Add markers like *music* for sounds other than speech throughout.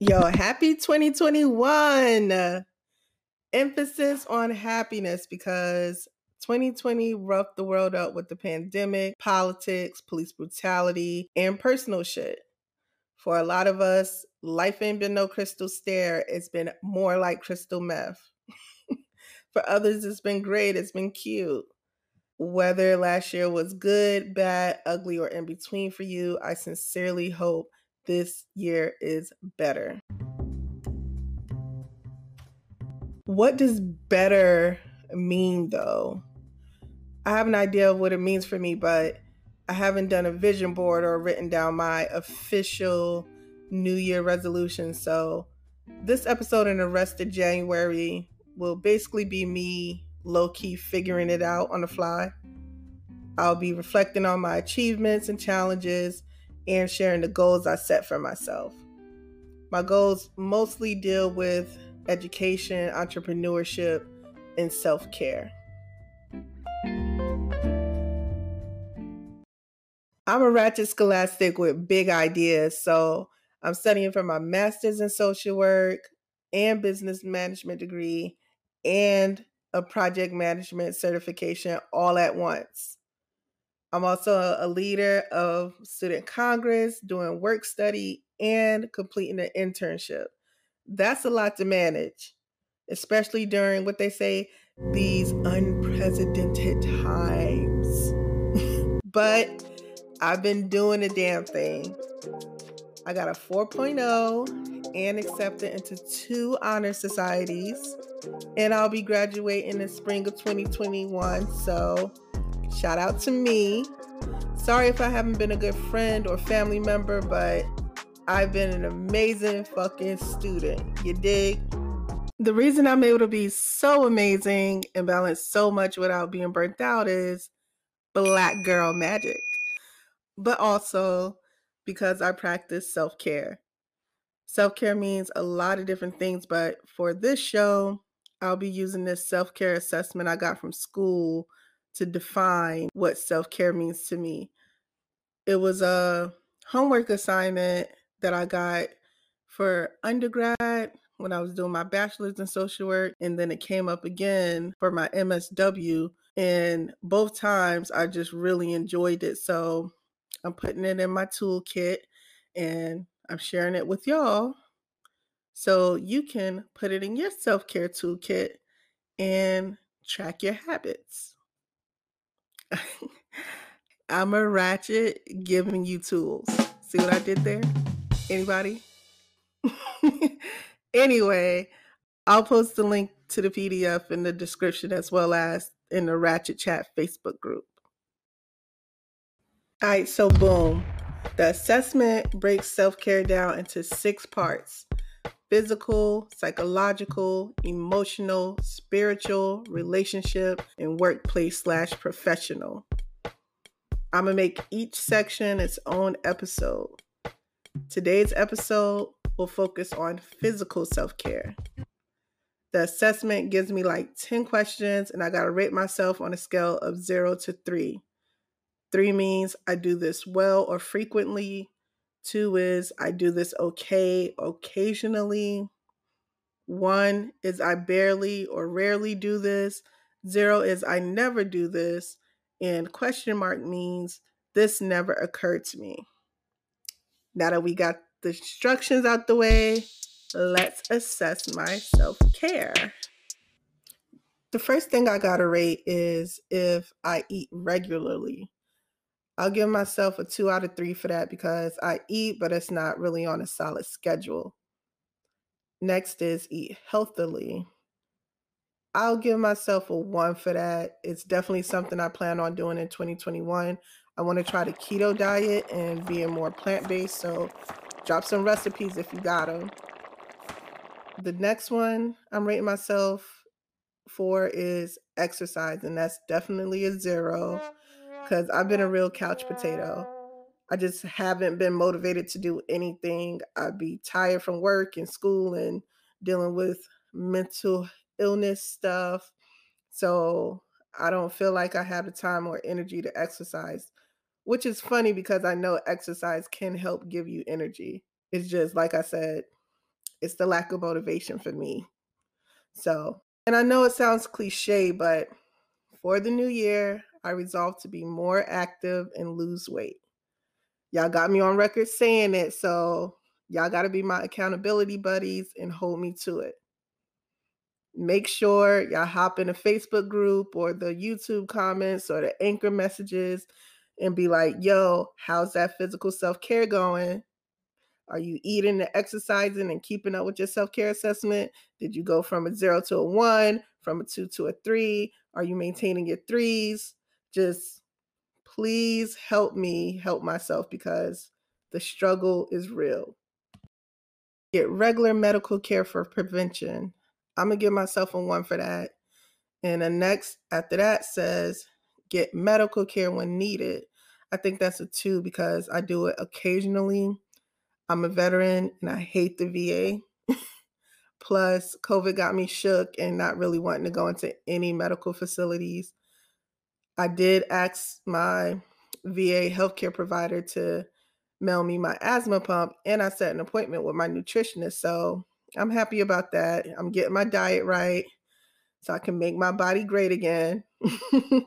Yo, happy 2021. Uh, emphasis on happiness because 2020 roughed the world up with the pandemic, politics, police brutality, and personal shit. For a lot of us, life ain't been no crystal stair. It's been more like crystal meth. *laughs* For others, it's been great. It's been cute. Whether last year was good, bad, ugly, or in between for you, I sincerely hope this year is better. What does better mean though? I have an idea of what it means for me, but I haven't done a vision board or written down my official New Year resolution. So, this episode in the rest of January will basically be me low key figuring it out on the fly. I'll be reflecting on my achievements and challenges and sharing the goals I set for myself. My goals mostly deal with education, entrepreneurship, and self care. I'm a ratchet scholastic with big ideas, so I'm studying for my master's in social work and business management degree and a project management certification all at once. I'm also a leader of student congress, doing work study, and completing an internship. That's a lot to manage, especially during what they say these unprecedented times. *laughs* but I've been doing the damn thing. I got a 4.0 and accepted into two honor societies, and I'll be graduating in the spring of 2021. So, Shout out to me. Sorry if I haven't been a good friend or family member, but I've been an amazing fucking student. You dig? The reason I'm able to be so amazing and balance so much without being burnt out is black girl magic, but also because I practice self care. Self care means a lot of different things, but for this show, I'll be using this self care assessment I got from school to define what self care means to me. It was a homework assignment that I got for undergrad when I was doing my bachelor's in social work, and then it came up again for my MSW. And both times I just really enjoyed it. So I'm putting it in my toolkit and I'm sharing it with y'all so you can put it in your self care toolkit and track your habits. *laughs* I'm a ratchet giving you tools. See what I did there? Anybody? *laughs* anyway, I'll post the link to the PDF in the description as well as in the Ratchet Chat Facebook group. All right, so boom. The assessment breaks self care down into six parts physical, psychological, emotional, spiritual, relationship, and workplace slash professional. I'm gonna make each section its own episode. Today's episode will focus on physical self care. The assessment gives me like 10 questions, and I gotta rate myself on a scale of zero to three. Three means I do this well or frequently, Two is I do this okay occasionally. One is I barely or rarely do this. Zero is I never do this. And question mark means this never occurred to me. Now that we got the instructions out the way, let's assess my self care. The first thing I gotta rate is if I eat regularly. I'll give myself a two out of three for that because I eat, but it's not really on a solid schedule. Next is eat healthily. I'll give myself a one for that. It's definitely something I plan on doing in 2021. I want to try the keto diet and being more plant based. So drop some recipes if you got them. The next one I'm rating myself for is exercise, and that's definitely a zero because I've been a real couch potato. I just haven't been motivated to do anything. I'd be tired from work and school and dealing with mental illness stuff. So I don't feel like I have the time or energy to exercise, which is funny because I know exercise can help give you energy. It's just like I said, it's the lack of motivation for me. So, and I know it sounds cliche, but for the new year, I resolved to be more active and lose weight. Y'all got me on record saying it, so y'all got to be my accountability buddies and hold me to it. Make sure y'all hop in a Facebook group or the YouTube comments or the anchor messages and be like, yo, how's that physical self care going? Are you eating and exercising and keeping up with your self care assessment? Did you go from a zero to a one, from a two to a three? Are you maintaining your threes? Just please help me help myself because the struggle is real. Get regular medical care for prevention. I'm going to give myself a one for that. And the next after that says get medical care when needed. I think that's a two because I do it occasionally I'm a veteran and I hate the VA. Plus, COVID got me shook and not really wanting to go into any medical facilities. I did ask my VA healthcare provider to mail me my asthma pump and I set an appointment with my nutritionist. So I'm happy about that. I'm getting my diet right so I can make my body great again. *laughs*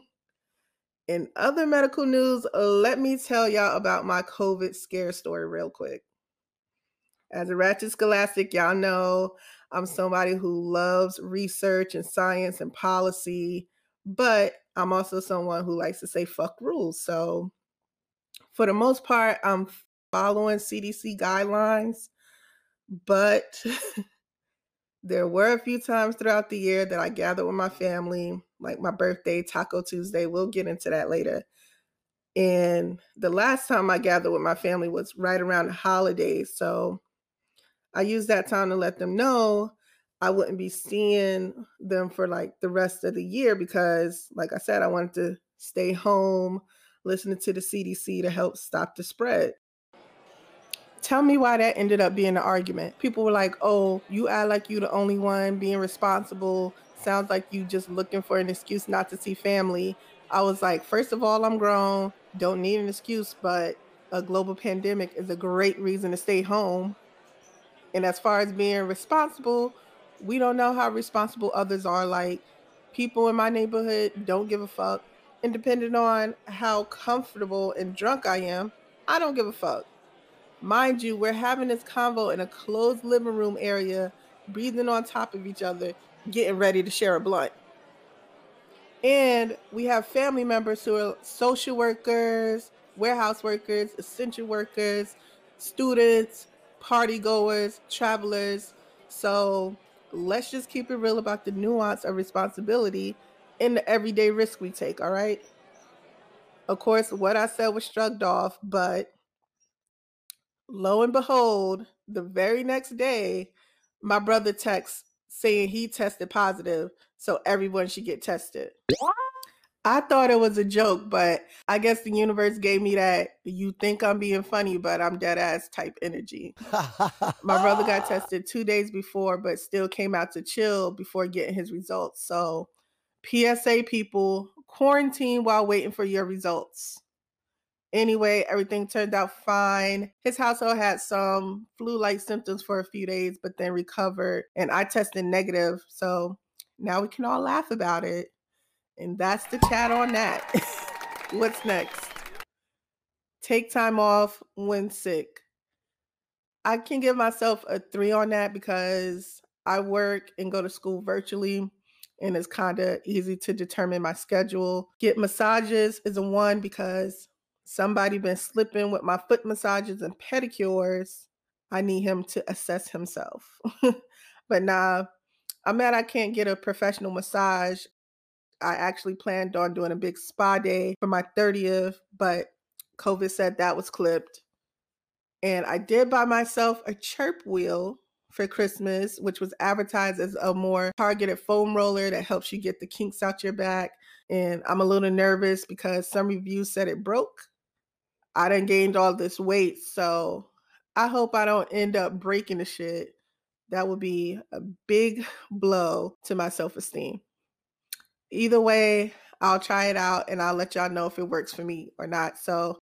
In other medical news, let me tell y'all about my COVID scare story real quick. As a Ratchet Scholastic, y'all know I'm somebody who loves research and science and policy, but I'm also someone who likes to say fuck rules. So, for the most part, I'm following CDC guidelines, but *laughs* there were a few times throughout the year that I gathered with my family, like my birthday, Taco Tuesday. We'll get into that later. And the last time I gathered with my family was right around the holidays. So I used that time to let them know I wouldn't be seeing them for like the rest of the year because, like I said, I wanted to stay home, listening to the CDC to help stop the spread. Tell me why that ended up being an argument. People were like, oh, you act like you the only one being responsible. Sounds like you just looking for an excuse not to see family. I was like, first of all, I'm grown, don't need an excuse, but a global pandemic is a great reason to stay home and as far as being responsible, we don't know how responsible others are. Like people in my neighborhood don't give a fuck. And depending on how comfortable and drunk I am, I don't give a fuck. Mind you, we're having this convo in a closed living room area, breathing on top of each other, getting ready to share a blunt. And we have family members who are social workers, warehouse workers, essential workers, students, party goers, travelers. So let's just keep it real about the nuance of responsibility in the everyday risk we take, all right? Of course, what I said was shrugged off, but lo and behold, the very next day, my brother texts saying he tested positive, so everyone should get tested. I thought it was a joke, but I guess the universe gave me that you think I'm being funny, but I'm dead ass type energy. My brother got *laughs* tested two days before, but still came out to chill before getting his results. So, PSA people, quarantine while waiting for your results. Anyway, everything turned out fine. His household had some flu like symptoms for a few days, but then recovered, and I tested negative. So now we can all laugh about it. And that's the chat on that. *laughs* What's next? Take time off when sick. I can give myself a three on that because I work and go to school virtually and it's kind of easy to determine my schedule. Get massages is a one because somebody been slipping with my foot massages and pedicures. I need him to assess himself. *laughs* but nah, I'm mad I can't get a professional massage. I actually planned on doing a big spa day for my 30th, but COVID said that was clipped. And I did buy myself a chirp wheel for Christmas, which was advertised as a more targeted foam roller that helps you get the kinks out your back. And I'm a little nervous because some reviews said it broke. I done gained all this weight, so I hope I don't end up breaking the shit. That would be a big blow to my self esteem either way, I'll try it out and I'll let y'all know if it works for me or not. So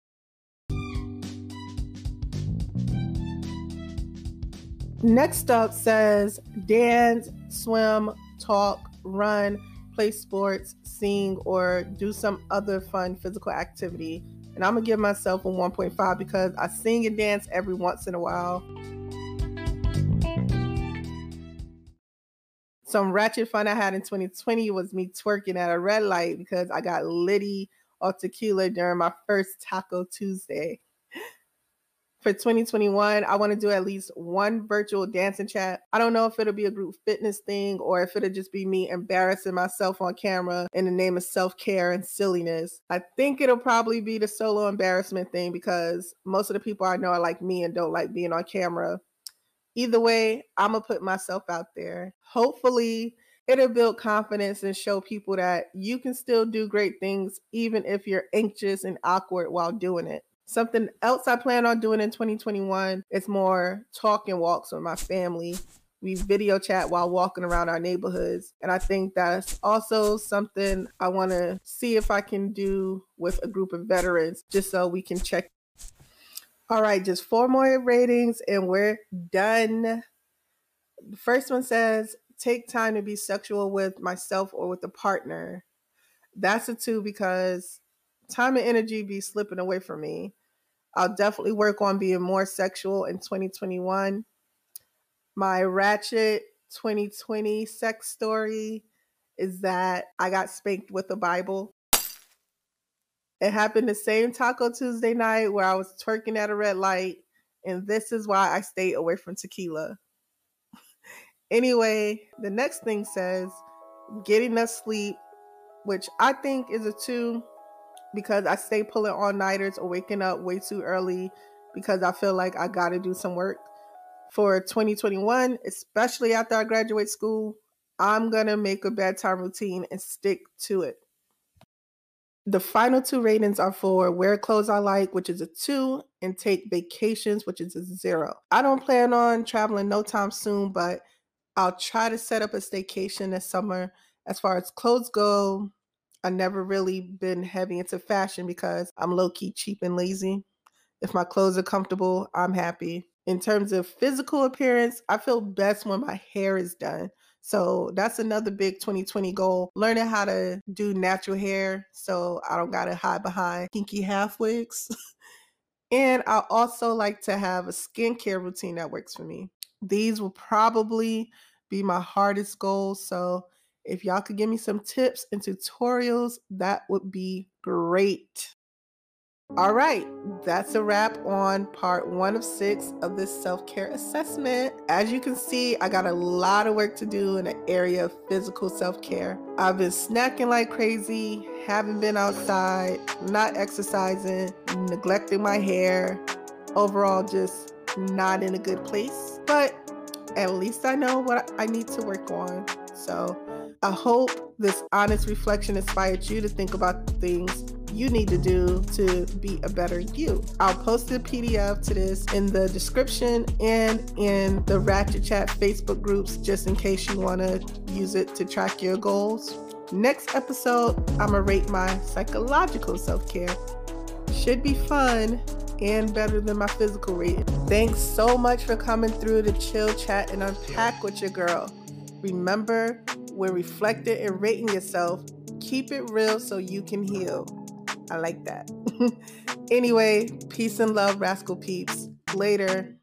Next up says dance, swim, talk, run, play sports, sing, or do some other fun physical activity. And I'm gonna give myself a 1.5 because I sing and dance every once in a while. Some ratchet fun I had in 2020 was me twerking at a red light because I got litty or tequila during my first Taco Tuesday for 2021, I want to do at least one virtual dancing chat. I don't know if it'll be a group fitness thing or if it'll just be me embarrassing myself on camera in the name of self care and silliness. I think it'll probably be the solo embarrassment thing because most of the people I know are like me and don't like being on camera. Either way, I'm to put myself out there. Hopefully, it'll build confidence and show people that you can still do great things even if you're anxious and awkward while doing it. Something else I plan on doing in 2021 is more talk and walks with my family. We video chat while walking around our neighborhoods. And I think that's also something I want to see if I can do with a group of veterans, just so we can check. All right, just four more ratings and we're done. The first one says, take time to be sexual with myself or with a partner. That's a two because time and energy be slipping away from me. I'll definitely work on being more sexual in 2021. My ratchet 2020 sex story is that I got spanked with a Bible. It happened the same Taco Tuesday night where I was twerking at a red light, and this is why I stay away from tequila. anyway, the next thing says getting enough sleep, which I think is a two because I stay pulling all nighters or waking up way too early because I feel like I got to do some work. For 2021, especially after I graduate school, I'm to make a bedtime routine and stick to it. The final two ratings are for wear clothes I like, which is a two, and take vacations, which is a zero. I don't plan on traveling no time soon, but I'll try to set up a staycation this summer. As far as clothes go, I've never really been heavy into fashion because I'm low key cheap and lazy. If my clothes are comfortable, I'm happy. In terms of physical appearance, I feel best when my hair is done. So that's another big 2020 goal. Learning how to do natural hair so I don't gotta hide behind kinky half wigs. *laughs* and I also like to have a skincare routine that works for me. These will probably be my hardest goals. So if y'all could give me some tips and tutorials, that would be great. All right, that's a wrap on part one of six of this self care assessment. As you can see, I got a lot of work to do in the area of physical self care. I've been snacking like crazy, haven't been outside, not exercising, neglecting my hair, overall, just not in a good place. But at least I know what I need to work on. So, I hope this honest reflection inspired you to think about things you need to do to be a better you. I'll post a PDF to this in the description and in the Ratchet Chat Facebook groups just in case you want to use it to track your goals. Next episode, I'm going to rate my psychological self care. Should be fun and better than my physical rating. Thanks so much for coming through to chill, chat, and unpack with your girl. Remember, when reflecting and rating yourself, keep it real so you can heal. I like that. *laughs* anyway, peace and love, rascal peeps. Later.